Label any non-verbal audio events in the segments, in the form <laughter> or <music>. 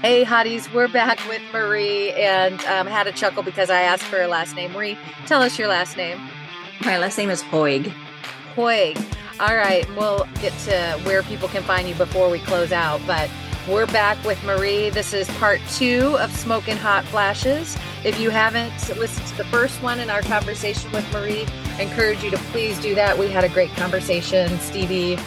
Hey, hotties, we're back with Marie and um, had a chuckle because I asked for her last name. Marie, tell us your last name. My last name is Hoag. Hoag. All right, we'll get to where people can find you before we close out, but we're back with Marie. This is part two of Smoking Hot Flashes. If you haven't listened to the first one in our conversation with Marie, I encourage you to please do that. We had a great conversation, Stevie.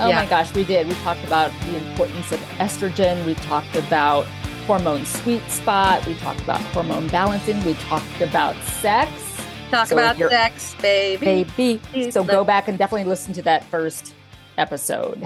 Oh Yeah. my gosh, we did. We talked about the importance of estrogen. We talked about hormone sweet spot. We talked about hormone balancing. We talked about sex. Talk So about sex, baby. Baby. So go back and definitely listen to that first episode.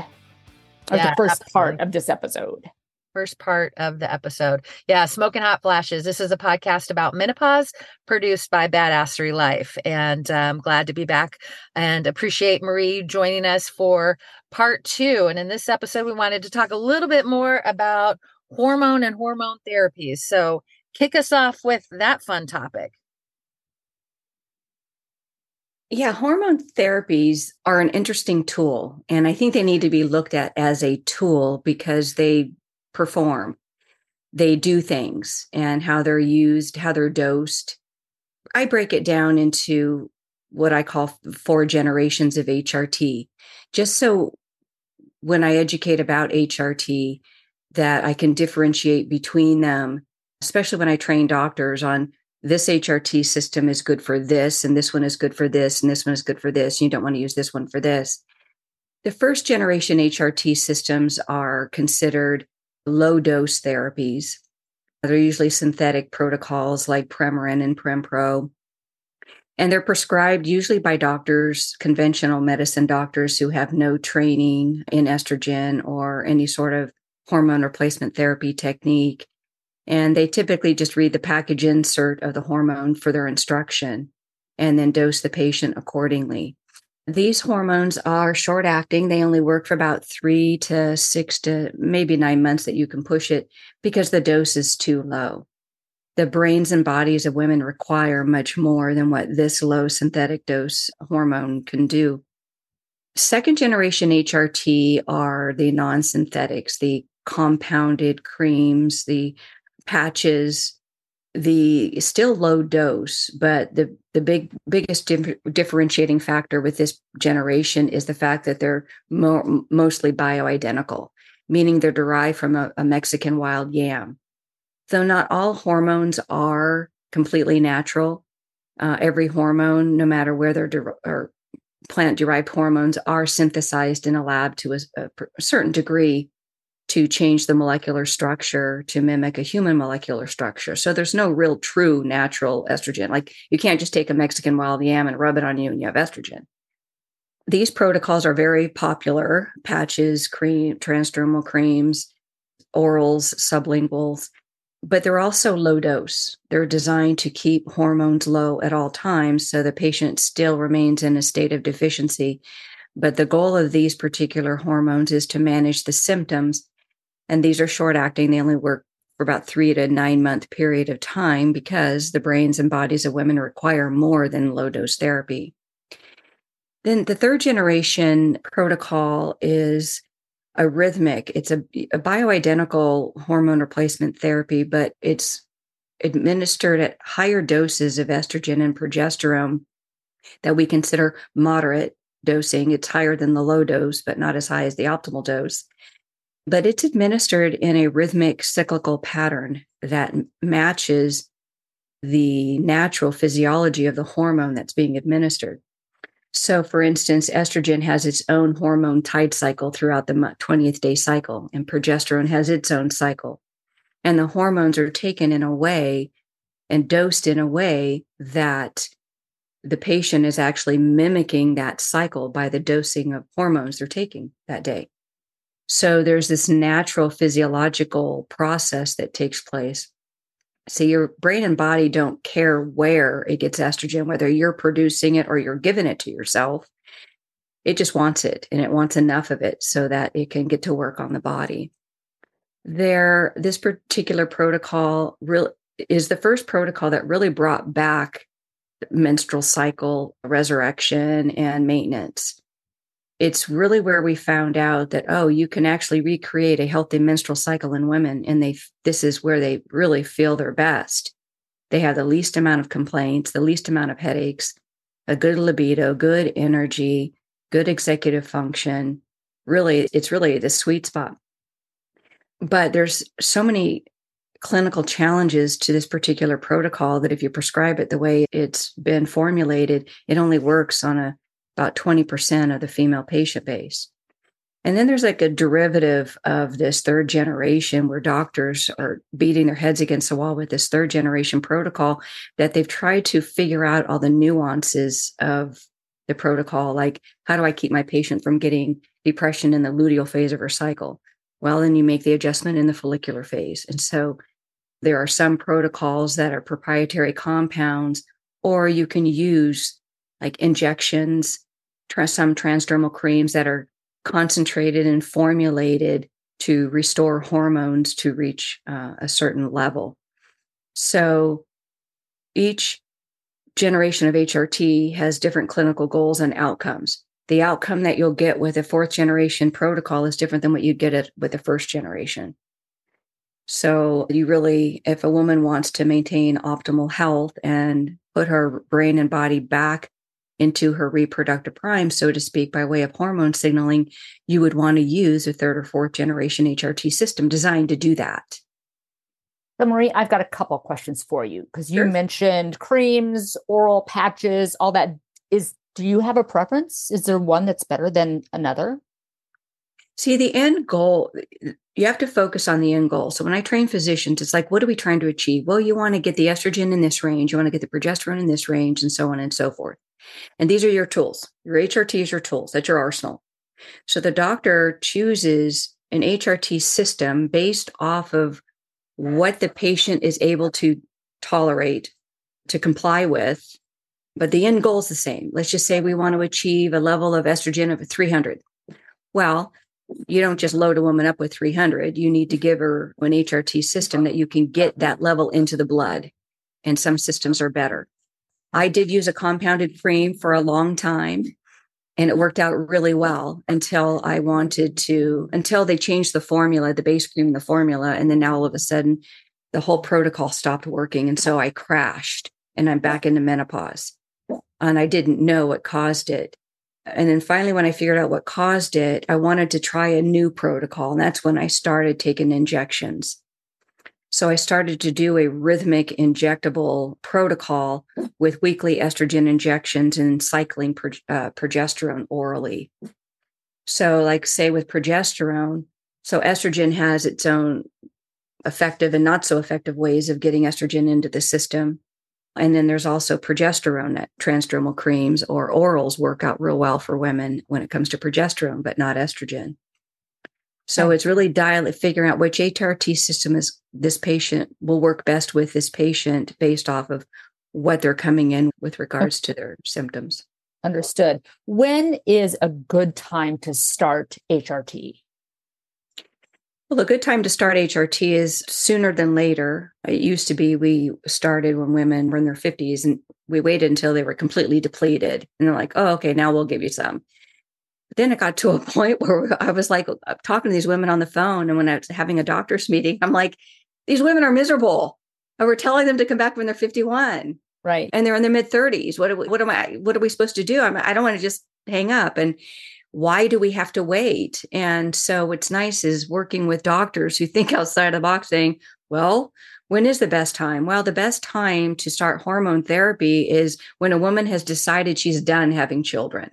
Or Yeah, the first part of this episode. first part of the episode. Yeah, Smoking Hot Flashes. This is a podcast about menopause produced by Badassery Life. And uh, I'm glad to be back and appreciate Marie joining us for part two. And in this episode, we wanted to talk a little bit more about hormone and hormone therapies. So kick us off with that fun topic. Yeah, hormone therapies are an interesting tool, and I think they need to be looked at as a tool because they perform, they do things, and how they're used, how they're dosed. I break it down into what I call four generations of HRT, just so when I educate about HRT, that I can differentiate between them, especially when I train doctors on this HRT system is good for this, and this one is good for this, and this one is good for this. You don't want to use this one for this. The first generation HRT systems are considered low dose therapies. They're usually synthetic protocols like Premarin and Prempro. And they're prescribed usually by doctors, conventional medicine doctors who have no training in estrogen or any sort of hormone replacement therapy technique and they typically just read the package insert of the hormone for their instruction and then dose the patient accordingly. These hormones are short acting. They only work for about three to six to maybe nine months that you can push it because the dose is too low. The brains and bodies of women require much more than what this low synthetic dose hormone can do. Second generation HRT are the non synthetics, the compounded creams, the patches the still low dose but the the big biggest dif- differentiating factor with this generation is the fact that they're mo- mostly bioidentical meaning they're derived from a, a mexican wild yam though not all hormones are completely natural uh, every hormone no matter where they're der- or plant derived hormones are synthesized in a lab to a, a a certain degree to change the molecular structure to mimic a human molecular structure. So there's no real true natural estrogen. Like you can't just take a Mexican wild yam and rub it on you and you have estrogen. These protocols are very popular patches, cream, transdermal creams, orals, sublinguals, but they're also low dose. They're designed to keep hormones low at all times so the patient still remains in a state of deficiency. But the goal of these particular hormones is to manage the symptoms and these are short acting. They only work for about three to nine month period of time because the brains and bodies of women require more than low dose therapy. Then the third generation protocol is a rhythmic. It's a, a bioidentical hormone replacement therapy, but it's administered at higher doses of estrogen and progesterone that we consider moderate dosing. It's higher than the low dose, but not as high as the optimal dose but it's administered in a rhythmic cyclical pattern that matches the natural physiology of the hormone that's being administered. So, for instance, estrogen has its own hormone tide cycle throughout the 20th day cycle, and progesterone has its own cycle. And the hormones are taken in a way and dosed in a way that the patient is actually mimicking that cycle by the dosing of hormones they're taking that day. So there's this natural physiological process that takes place. So your brain and body don't care where it gets estrogen, whether you're producing it or you're giving it to yourself. It just wants it and it wants enough of it so that it can get to work on the body. There, this particular protocol really is the first protocol that really brought back menstrual cycle resurrection and maintenance. It's really where we found out that oh, you can actually recreate a healthy menstrual cycle in women, and they this is where they really feel their best. They have the least amount of complaints, the least amount of headaches, a good libido, good energy, good executive function. Really, it's really the sweet spot. But there's so many clinical challenges to this particular protocol that if you prescribe it the way it's been formulated, it only works on a about 20% of the female patient base. And then there's like a derivative of this third generation where doctors are beating their heads against the wall with this third generation protocol that they've tried to figure out all the nuances of the protocol. Like, how do I keep my patient from getting depression in the luteal phase of her cycle? Well, then you make the adjustment in the follicular phase. And so there are some protocols that are proprietary compounds, or you can use like injections, some transdermal creams that are concentrated and formulated to restore hormones to reach uh, a certain level. So each generation of HRT has different clinical goals and outcomes. The outcome that you'll get with a fourth generation protocol is different than what you get with the first generation. So, you really, if a woman wants to maintain optimal health and put her brain and body back into her reproductive prime, so to speak, by way of hormone signaling, you would want to use a third or fourth generation HRT system designed to do that. So, Marie, I've got a couple questions for you because you sure. mentioned creams, oral patches, all that. Is do you have a preference? Is there one that's better than another? See, the end goal, you have to focus on the end goal. So when I train physicians, it's like, what are we trying to achieve? Well, you want to get the estrogen in this range, you want to get the progesterone in this range, and so on and so forth. And these are your tools. Your HRT is your tools. That's your arsenal. So the doctor chooses an HRT system based off of what the patient is able to tolerate, to comply with. But the end goal is the same. Let's just say we want to achieve a level of estrogen of 300. Well, you don't just load a woman up with 300 you need to give her an hrt system that you can get that level into the blood and some systems are better i did use a compounded cream for a long time and it worked out really well until i wanted to until they changed the formula the base cream the formula and then now all of a sudden the whole protocol stopped working and so i crashed and i'm back into menopause and i didn't know what caused it and then finally, when I figured out what caused it, I wanted to try a new protocol. And that's when I started taking injections. So I started to do a rhythmic injectable protocol with weekly estrogen injections and cycling pro- uh, progesterone orally. So, like, say with progesterone, so estrogen has its own effective and not so effective ways of getting estrogen into the system. And then there's also progesterone that transdermal creams or orals work out real well for women when it comes to progesterone, but not estrogen. So it's really dial figuring out which HRT system is this patient will work best with this patient based off of what they're coming in with oh. regards to their symptoms. Understood. When is a good time to start HRT? Well, a good time to start HRT is sooner than later. It used to be we started when women were in their 50s and we waited until they were completely depleted. And they're like, oh, okay, now we'll give you some. Then it got to a <laughs> point where I was like talking to these women on the phone. And when I was having a doctor's meeting, I'm like, these women are miserable. And we're telling them to come back when they're 51. Right. And they're in their mid 30s. What, we, what am I, what are we supposed to do? I'm, I don't want to just hang up. And why do we have to wait? And so what's nice is working with doctors who think <laughs> outside the box saying, well, when is the best time? Well, the best time to start hormone therapy is when a woman has decided she's done having children.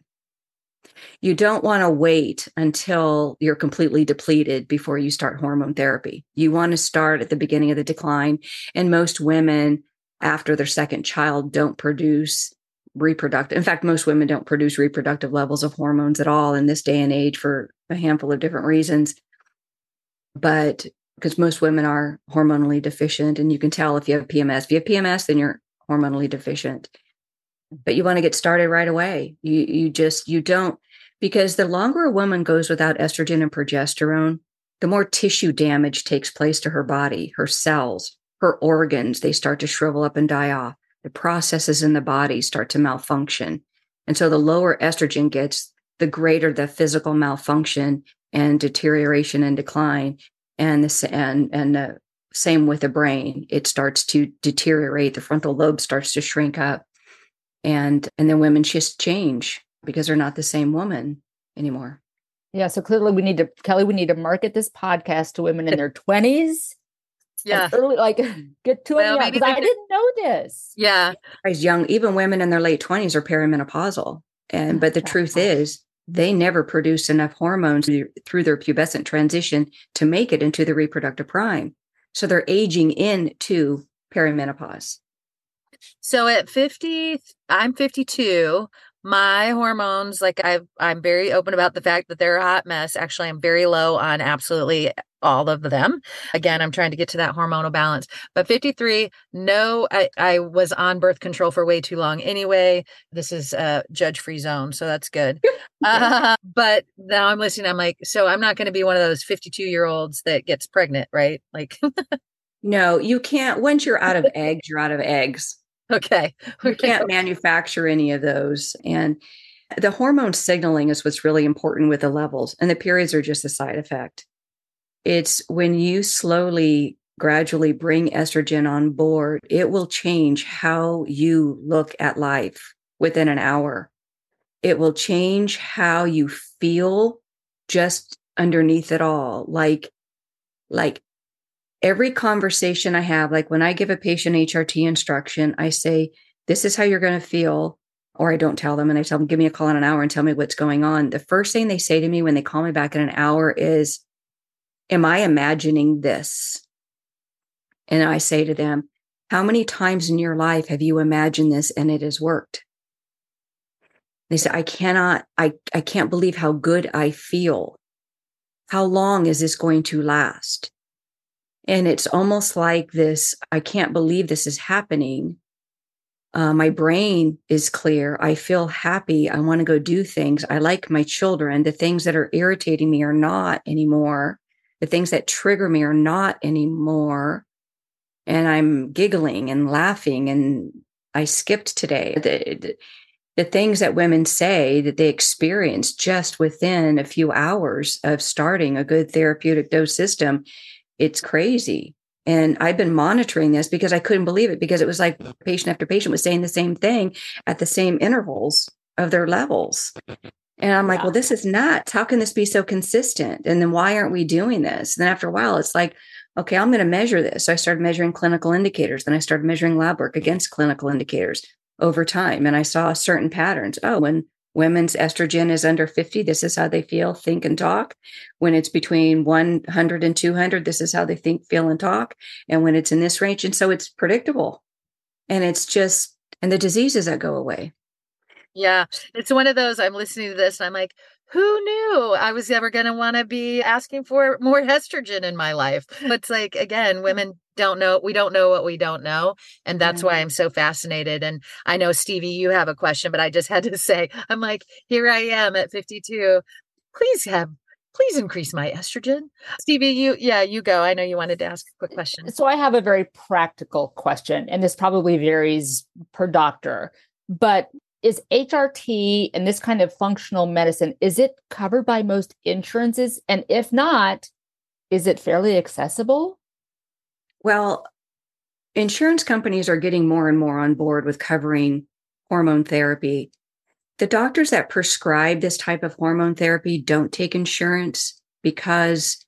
You don't want to wait until you're completely depleted before you start hormone therapy. You want to start at the beginning of the decline. And most women, after their second child, don't produce reproductive. In fact, most women don't produce reproductive levels of hormones at all in this day and age for a handful of different reasons. But because most women are hormonally deficient, and you can tell if you have PMS. If you have PMS, then you're hormonally deficient. But you want to get started right away. You you just you don't because the longer a woman goes without estrogen and progesterone, the more tissue damage takes place to her body, her cells, her organs. They start to shrivel up and die off the processes in the body start to malfunction. And so the lower estrogen gets, the greater the physical malfunction and deterioration and decline. And the and and the same with the brain. It starts to deteriorate. The frontal lobe starts to shrink up. And and then women just change because they're not the same woman anymore. Yeah. So clearly we need to, Kelly, we need to market this podcast to women in their 20s yeah. early like <laughs> get to well, it because i didn't know this. Yeah. As young even women in their late 20s are perimenopausal. And but the truth is they never produce enough hormones through their pubescent transition to make it into the reproductive prime. So they're aging into perimenopause. So at 50 i'm 52 my hormones like i i'm very open about the fact that they're a hot mess. Actually i'm very low on absolutely all of them. Again i'm trying to get to that hormonal balance. But 53 no i, I was on birth control for way too long anyway. This is a judge free zone so that's good. <laughs> Uh, but now i'm listening i'm like so i'm not going to be one of those 52 year olds that gets pregnant right? Like <laughs> no you can't once you're out of <laughs> eggs you're out of eggs Okay. <laughs> We can't manufacture any of those. And the hormone signaling is what's really important with the levels, and the periods are just a side effect. It's when you slowly, gradually bring estrogen on board, it will change how you look at life within an hour. It will change how you feel just underneath it all. Like, like every conversation I have, like when I give a patient HRT instruction, I say, This is how you're going to feel. Or I don't tell them and I tell them, Give me a call in an hour and tell me what's going on. The first thing they say to me when they call me back in an hour is, Am I imagining this? And I say to them, How many times in your life have you imagined this and it has worked? They say, I cannot, I, I can't believe how good I feel. How long is this going to last? And it's almost like this I can't believe this is happening. Uh, my brain is clear. I feel happy. I want to go do things. I like my children. The things that are irritating me are not anymore. The things that trigger me are not anymore. And I'm giggling and laughing. And I skipped today. The, the, the things that women say that they experience just within a few hours of starting a good therapeutic dose system it's crazy. And I've been monitoring this because I couldn't believe it because it was like patient after patient was saying the same thing at the same intervals of their levels. And I'm like, yeah. well, this is nuts. How can this be so consistent? And then why aren't we doing this? And then after a while, it's like, okay, I'm going to measure this. So I started measuring clinical indicators. Then I started measuring lab work against clinical indicators over time. And I saw certain patterns. Oh, when women's estrogen is under 50 this is how they feel think and talk. When it's between 100 and 200 this is how they think feel and talk. And when it's in this range and so it's predictable. And it's just and the diseases that go away. Yeah. It's one of those i'm listening to this and i'm like who knew I was ever going to want to be asking for more estrogen in my life? But it's like, again, <laughs> women don't know, we don't know what we don't know. And that's why mm-hmm. I'm so fascinated. And I know, Stevie, you have a question, but I just had to <laughs> say, I'm like, here I am at 52. Please have please increase my estrogen. Stevie, you, yeah, you go. I know you wanted to ask a quick question. So I have a very practical question, and this probably varies per doctor. But is HRT and this kind of functional medicine is it covered by most insurances and if not is it fairly accessible? Well, insurance companies are getting more and more on board with covering hormone therapy. The doctors that prescribe this type of hormone therapy don't take insurance because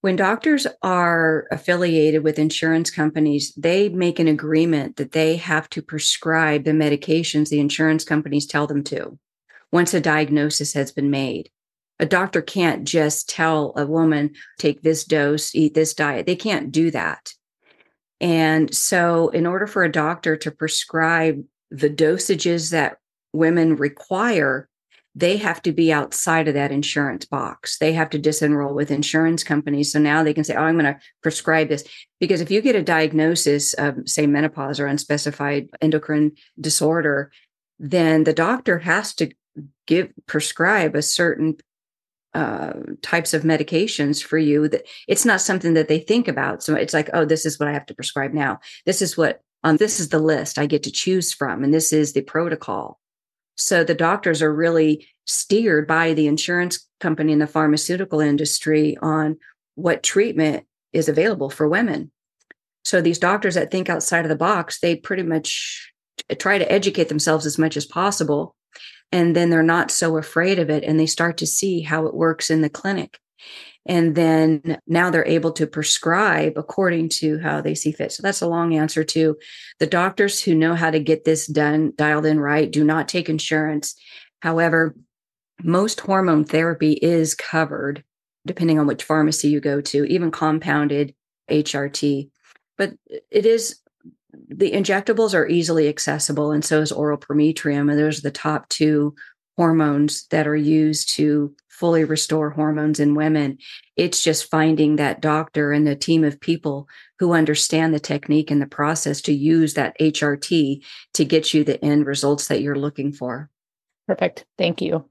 when doctors are affiliated with insurance companies, they make an agreement that they have to prescribe the medications the insurance companies tell them to once a diagnosis has been made. A doctor can't just tell a woman, take this dose, eat this diet. They can't do that. And so, in order for a doctor to prescribe the dosages that women require, they have to be outside of that insurance box. They have to disenroll with insurance companies. So now they can say, oh, I'm going to prescribe this. Because if you get a diagnosis of, say, menopause or unspecified endocrine disorder, then the doctor has to give prescribe a certain uh, types of medications for you that it's not something that they think about so it's like oh this is what i have to prescribe now this is what um, this is the list i get to choose from and this is the protocol so the doctors are really steered by the insurance company and the pharmaceutical industry on what treatment is available for women. So these doctors that think outside of the box, they pretty much try to educate themselves as much as possible. And then they're not so afraid of it and they start to see how it works in the clinic. And then now they're able to prescribe according to how they see fit. So that's a long answer to the doctors who know how to get this done, dialed in right, do not take insurance. However, most hormone therapy is covered depending on which pharmacy you go to, even compounded HRT. But it is the injectables are easily accessible, and so is oral prometrium. And those are the top two hormones that are used to fully restore hormones in women. It's just finding that doctor and the team of people who understand the technique and the process to use that HRT to get you the end results that you're looking for. Perfect. Thank you.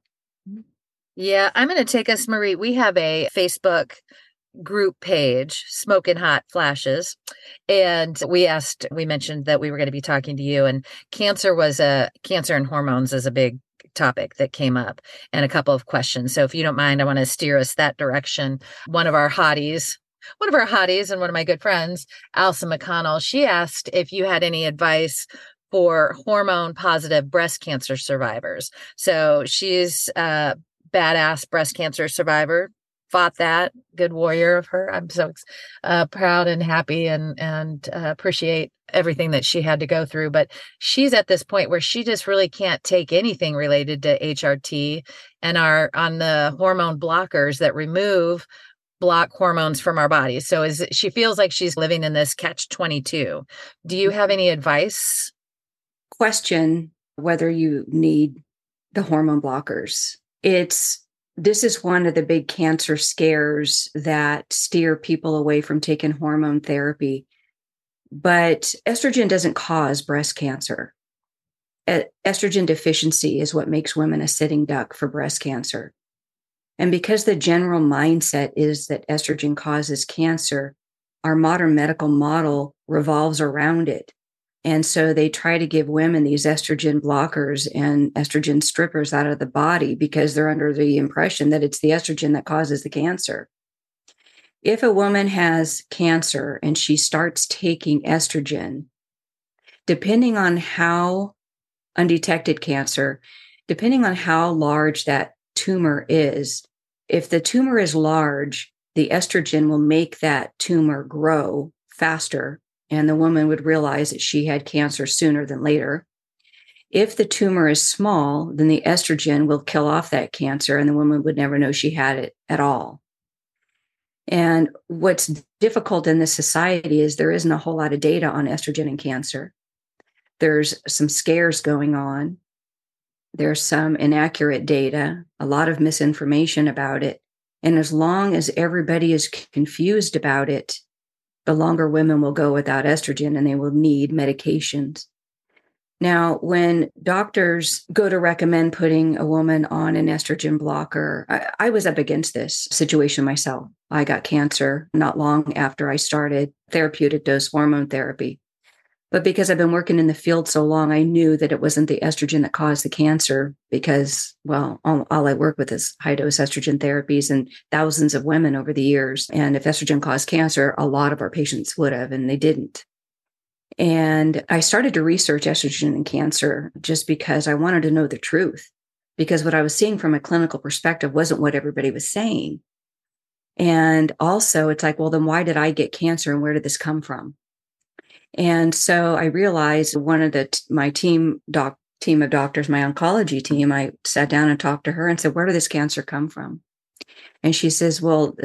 Yeah, I'm going to take us, Marie. We have a Facebook group page, Smoking Hot Flashes. And we asked, we mentioned that we were going to be talking to you, and cancer was a cancer and hormones is a big topic that came up and a couple of questions. So if you don't mind, I want to steer us that direction. One of our hotties, one of our hotties and one of my good friends, Alison McConnell, she asked if you had any advice for hormone positive breast cancer survivors. So she's a badass breast cancer survivor, fought that good warrior of her. I'm so uh, proud and happy and and uh, appreciate everything that she had to go through but she's at this point where she just really can't take anything related to hrt and are on the hormone blockers that remove block hormones from our bodies. So is she feels like she's living in this catch 22 do you have any advice? Question whether you need the hormone blockers. It's this is one of the big cancer scares that steer people away from taking hormone therapy. But estrogen doesn't cause breast cancer. Estrogen deficiency is what makes women a sitting duck for breast cancer. And because the general mindset is that estrogen causes cancer, our modern medical model revolves around it. And so they try to give women these estrogen blockers and estrogen strippers out of the body because they're under the impression that it's the estrogen that causes the cancer. If a woman has cancer and she starts taking estrogen, depending on how undetected cancer, depending on how large that tumor is, if the tumor is large, the estrogen will make that tumor grow faster and the woman would realize that she had cancer sooner than later. If the tumor is small, then the estrogen will kill off that cancer and the woman would never know she had it at all. And what's difficult in this society is there isn't a whole lot of data on estrogen and cancer. There's some scares going on. There's some inaccurate data, a lot of misinformation about it. And as long as everybody is confused about it, the longer women will go without estrogen and they will need medications. Now, when doctors go to recommend putting a woman on an estrogen blocker, I, I, was up against this situation myself. I got cancer not long after I started therapeutic dose hormone therapy. But because I've been working in the field so long, I knew that it wasn't the estrogen that caused the cancer because, well, all, all I work with is high dose estrogen therapies and thousands of women over the years. And if estrogen caused cancer, a lot of our patients would have, and they didn't. And I started to research estrogen and cancer just because I wanted to know the truth. Because what I was seeing from a clinical perspective wasn't what everybody was saying. And also, it's like, well, then why did I get cancer and where did this come from? And so I realized one of the my team doc team of doctors, my oncology team, I sat down and talked to her and said, "Where did this cancer come from?" And she says, "Well,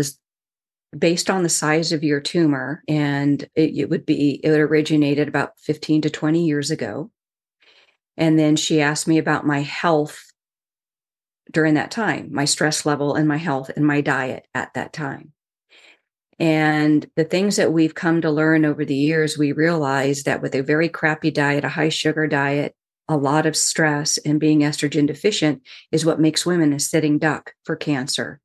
based on the size of your tumor, and it, it would be it originated about fifteen to twenty years ago." And then she asked me about my health during that time, my stress level and my health and my diet at that time. And the things that we've come to learn over the years, we realize that with a very crappy diet, a high sugar diet, a lot of stress, and being estrogen deficient is what makes women a sitting duck for cancer.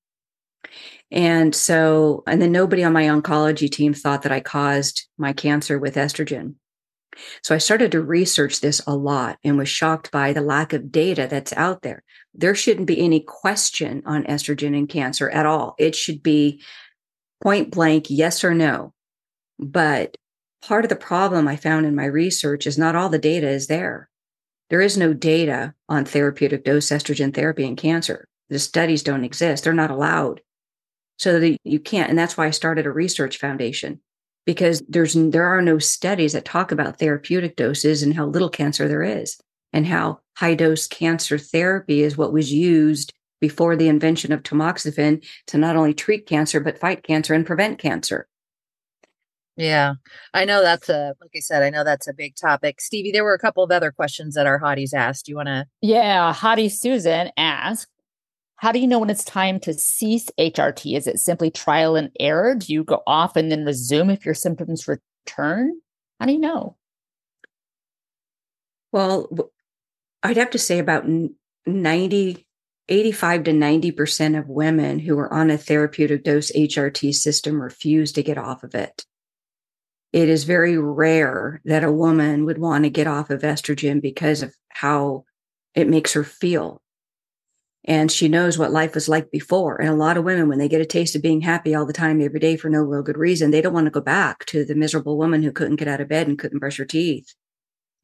And so, and then nobody on my oncology team thought that I caused my cancer with estrogen. So I started to research this a lot and was shocked by the lack of data that's out there. There shouldn't be any question on estrogen and cancer at all. It should be point blank, yes or no. But part of the problem I found in my research is not all the data is there. There is no data on therapeutic dose estrogen therapy in cancer. The studies don't exist. They're not allowed. So that you can't. And that's why I started a research foundation because there's there are no studies that talk about therapeutic doses and how little cancer there is and how high dose cancer therapy is what was used before the invention of tamoxifen to not only treat cancer but fight cancer and prevent cancer yeah i know that's a like i said i know that's a big topic stevie there were a couple of other questions that our hotties asked do you want to yeah hottie susan asked how do you know when it's time to cease HRT? Is it simply trial and error? Do you go off and then resume if your symptoms return? How do you know? Well, I'd have to say about 90, 85 to 90% of women who are on a therapeutic dose HRT system refuse to get off of it. It is very rare that a woman would want to get off of estrogen because of how it makes her feel and she knows what life was like before. And a lot of women, when they get a taste of being happy all the time, every day for no real good reason, they don't want to go back to the miserable woman who couldn't get out of bed and couldn't brush her teeth.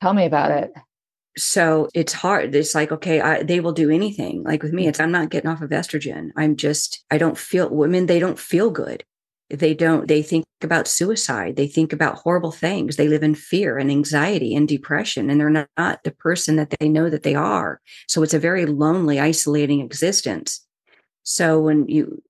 Tell me about it. So it's hard. It's like, okay, I, they will do anything. Like with me, mm. it's I'm not getting off of estrogen. I'm just, I don't feel women, they don't feel good they don't they think about suicide they think about horrible things they live in fear and anxiety and depression and they're not, not, the person that they know that they are so it's a very lonely isolating existence so when you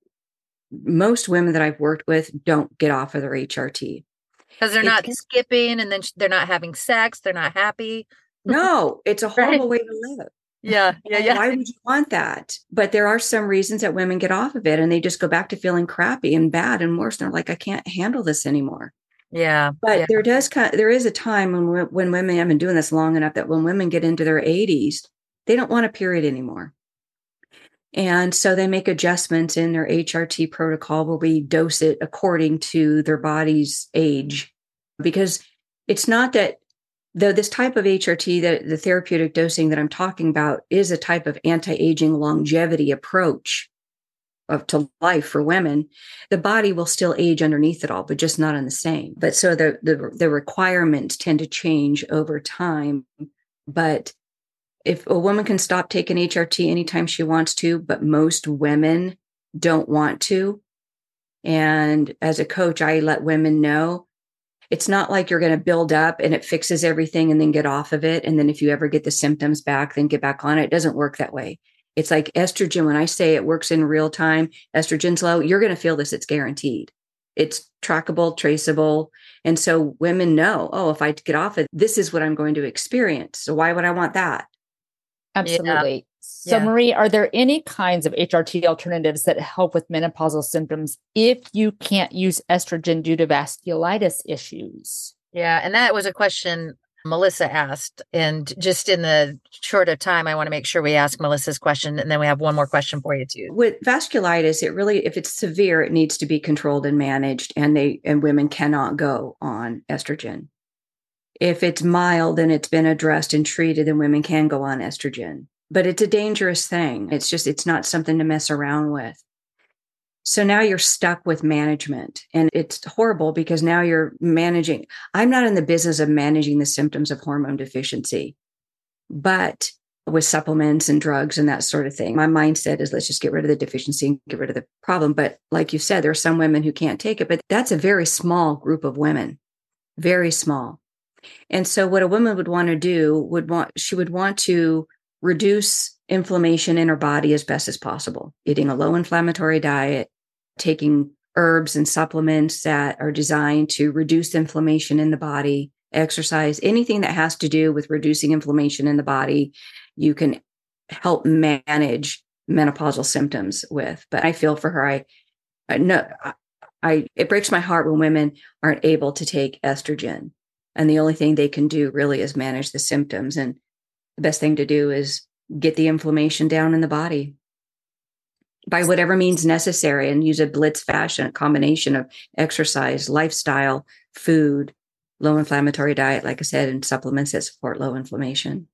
most women that i've worked with don't get off of their hrt because they're it not skipping and then they're not having sex they're not happy no <laughs> it's a horrible right? way to live yeah, yeah, yeah. Why would you want that? But there are some reasons that women get off of it and they just go back to feeling crappy and bad and worse. And They're like, I can't handle this anymore. Yeah. But yeah. there does there is a time when when women I've been doing this long enough that when women get into their 80s, they don't want a period anymore. And so they make adjustments in their HRT protocol where we dose it according to their body's age. Because it's not that though this type of HRT, that the therapeutic dosing that I'm talking about, is a type of anti-aging longevity approach of to life for women, the body will still age underneath it all, but just not in the same. But so the the, the requirements tend to change over time. But if a woman can stop taking HRT anytime she wants to, but most women don't want to. And as a coach, I let women know it's not like you're going to build up and it fixes everything and then get off of it. And then if you ever get the symptoms back, then get back on it. It doesn't work that way. It's like estrogen. When I say it works in real time, estrogen's low, you're going to feel this. It's guaranteed. It's trackable, traceable. And so women know, oh, if I get off it, this is what I'm going to experience. So why would I want that? Absolutely. So, yeah. Marie, are there any kinds of HRT alternatives that help with menopausal symptoms if you can't use estrogen due to vasculitis issues? Yeah. And that was a question Melissa asked. And just in the short of time, I want to make sure we ask Melissa's question. And then we have one more question for you, too. With vasculitis, it really, if it's severe, it needs to be controlled and managed. And they, and women cannot go on estrogen. If it's mild and it's been addressed and treated, then women can go on estrogen but it's a dangerous thing. It's just, it's not something to mess around with. So now you're stuck with management and it's horrible because now you're managing. I'm not in the business of managing the symptoms of hormone deficiency, but with supplements and drugs and that sort of thing. My mindset is let's just get rid of the deficiency and get rid of the problem. But like you said, there are some women who can't take it, but that's a very small group of women, very small. And so what a woman would want to do would want, she would want to reduce inflammation in her body as best as possible, eating a low inflammatory diet, taking herbs and supplements that are designed to reduce inflammation in the body, exercise, anything that has to do with reducing inflammation in the body, you can help manage menopausal symptoms with. But I feel for her, I, I no, I, it breaks my heart when women aren't able to take estrogen. And the only thing they can do really is manage the symptoms. And the best thing to do is get the inflammation down in the body by whatever means necessary and use a blitz fashion, a combination of exercise, lifestyle, food, low inflammatory diet, like I said, and supplements that support low inflammation.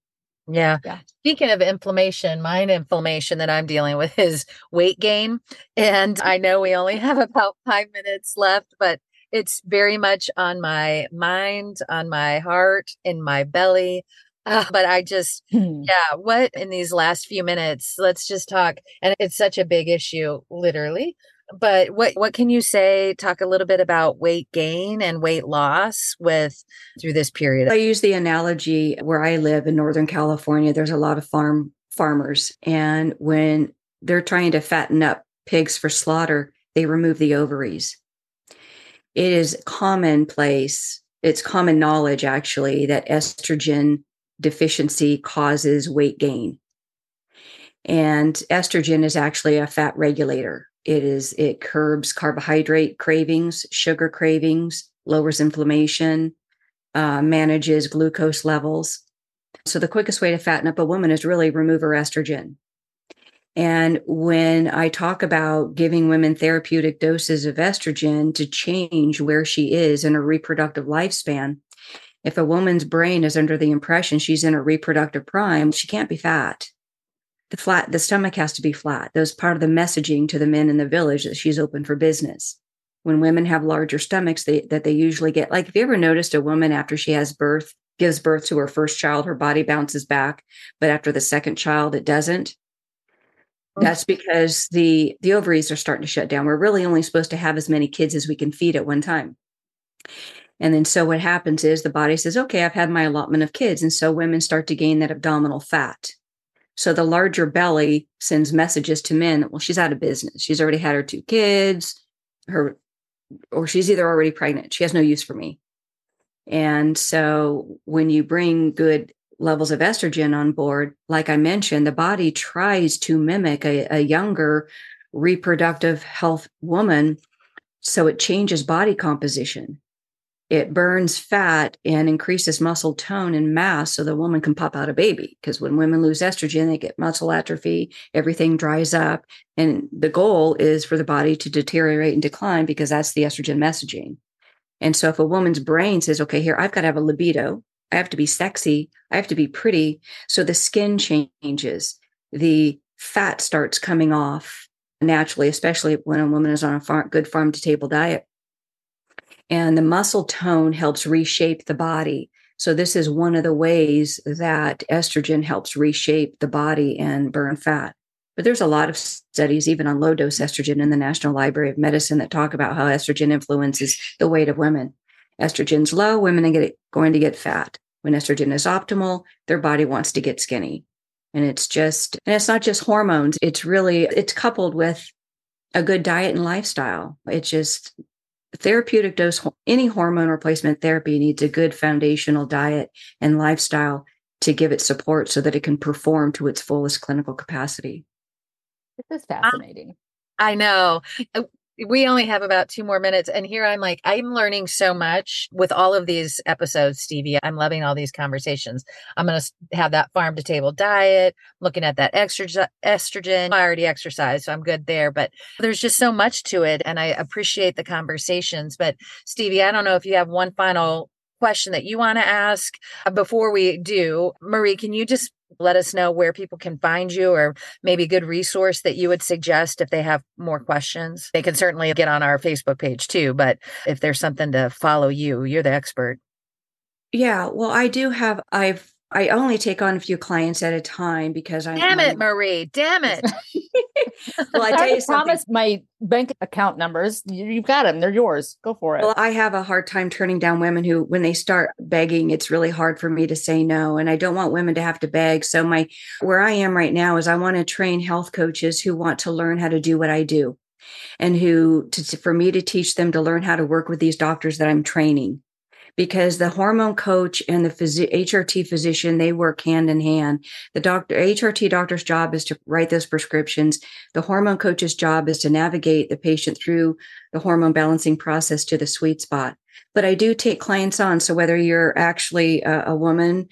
Yeah. yeah. Speaking of inflammation, my inflammation that I'm dealing with is weight gain. And I know we only have about five minutes left, but it's very much on my mind, on my heart, in my belly. Uh, but I just, hmm. yeah, what in these last few minutes, let's just talk. And it's such a big issue, literally but what what can you say talk a little bit about weight gain and weight loss with through this period i use the analogy where i live in northern california there's a lot of farm farmers and when they're trying to fatten up pigs for slaughter they remove the ovaries it is commonplace it's common knowledge actually that estrogen deficiency causes weight gain and estrogen is actually a fat regulator it is it curbs carbohydrate cravings, sugar cravings, lowers inflammation, uh, manages glucose levels. So the quickest way to fatten up a woman is really remove her estrogen. And when I talk about giving women therapeutic doses of estrogen to change where she is in her reproductive lifespan, if a woman's brain is under the impression she's in a reproductive prime, she can't be fat. The flat the stomach has to be flat. Those part of the messaging to the men in the village that she's open for business. When women have larger stomachs they, that they usually get like have you ever noticed a woman after she has birth gives birth to her first child her body bounces back but after the second child it doesn't? Mm. that's because the the ovaries are starting to shut down. We're really only supposed to have as many kids as we can feed at one time and then so what happens is the body says okay i've had my allotment of kids and so women start to gain that abdominal fat so the larger belly sends messages to men that, well, she's out of business. She's already had her two kids, her, or she's either already pregnant. She has no use for me. And so when you bring good levels of estrogen on board, like I mentioned, the body tries to mimic a, a younger reproductive health woman. So it changes body composition it burns fat and increases muscle tone and mass so the woman can pop out a baby. Because when women lose estrogen, they get muscle atrophy, everything dries up. And the goal is for the body to deteriorate and decline because that's the estrogen messaging. And so if a woman's brain says, okay, here, I've got to have a libido, I have to be sexy, I have to be pretty. So the skin changes, the fat starts coming off naturally, especially when a woman is on a far- good farm to table diet and the muscle tone helps reshape the body. So, this is one of the ways that estrogen helps reshape the body and burn fat. But there's a lot of studies, even on low dose estrogen in the National Library of Medicine, that talk about how estrogen influences the weight of women. Estrogen's low, women are going to get fat. When estrogen is optimal, their body wants to get skinny. And it's just, and it's not just hormones. It's really, it's coupled with a good diet and lifestyle. It's just therapeutic dose, any hormone replacement therapy needs a good foundational diet and lifestyle to give it support so that it can perform to its fullest clinical capacity. This is fascinating. I know. We only have about two more minutes. And here I'm like, I'm learning so much with all of these episodes, Stevie. I'm loving all these conversations. I'm going to have that farm to table diet, looking at that extra estrogen. I already exercise, so I'm good there. But there's just so much to it. And I appreciate the conversations. But Stevie, I don't know if you have one final question that you want to ask uh, before we do. Marie, can you just let us know where people can find you or maybe a good resource that you would suggest if they have more questions. They can certainly get on our Facebook page too, but if there's something to follow you, you're the expert. Yeah, well, I do have, I've, I only take on a few clients at a time because I. Damn it, Marie! Damn it! <laughs> well, I tell you something. promise my bank account numbers. You, have got them; they're yours. Go for it. Well, I have a hard time turning down women who, when they start begging, it's really hard for me to say no, and I don't want women to have to beg. So my, where I am right now is I want to train health coaches who want to learn how to do what I do, and who to, for me to teach them to learn how to work with these doctors that I'm training because the hormone coach and the phys- HRT physician they work hand in hand. The doctor HRT doctor's job is to write those prescriptions. The hormone coach's job is to navigate the patient through the hormone balancing process to the sweet spot. But I do take clients on. So whether you're actually a, a woman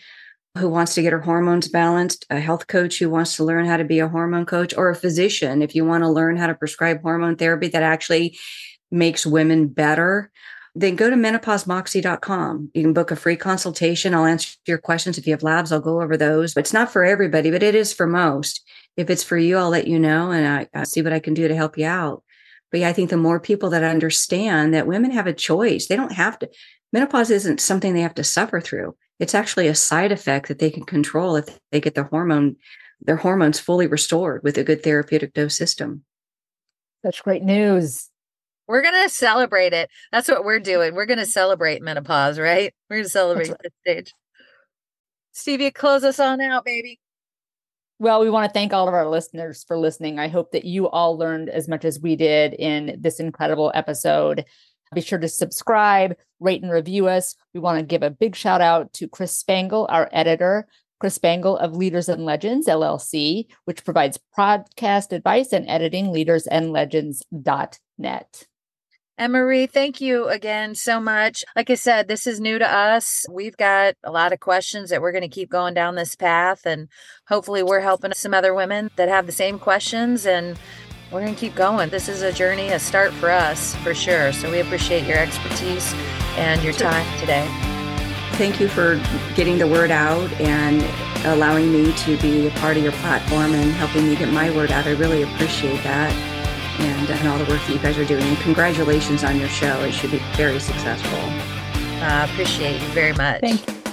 who wants to get her hormones balanced, a health coach who wants to learn how to be a hormone coach, or a physician if you want to learn how to prescribe hormone therapy that actually makes women better then go to menopausemoxie.com. You can book a free consultation. I'll answer your questions. If you have labs, I'll go over those. But it's not for everybody, but it is for most. If it's for you, I'll let you know and I, I see what I can do to help you out. But yeah, I think the more people that understand that women have a choice, they don't have to, menopause isn't something they have to suffer through. It's actually a side effect that they can control if they get their hormone, their hormones fully restored with a good therapeutic dose system. Such great news. We're going to celebrate it. That's what we're doing. We're going to celebrate menopause, right? We're going to celebrate right. this stage. Stevie, close us on out, baby. Well, we want to thank all of our listeners for listening. I hope that you all learned as much as we did in this incredible episode. Be sure to subscribe, rate, and review us. We want to give a big shout out to Chris Spangle, our editor, Chris Spangle of Leaders and Legends LLC, which provides podcast advice and editing, leadersandlegends.net. And Marie, thank you again so much. Like I said, this is new to us. We've got a lot of questions that we're going to keep going down this path. And hopefully, we're helping some other women that have the same questions. And we're going to keep going. This is a journey, a start for us for sure. So we appreciate your expertise and your time today. Thank you for getting the word out and allowing me to be a part of your platform and helping me get my word out. I really appreciate that and, and all the work that you guys are doing. And congratulations on your show. It should be very successful. I uh, appreciate you very much. Thank you.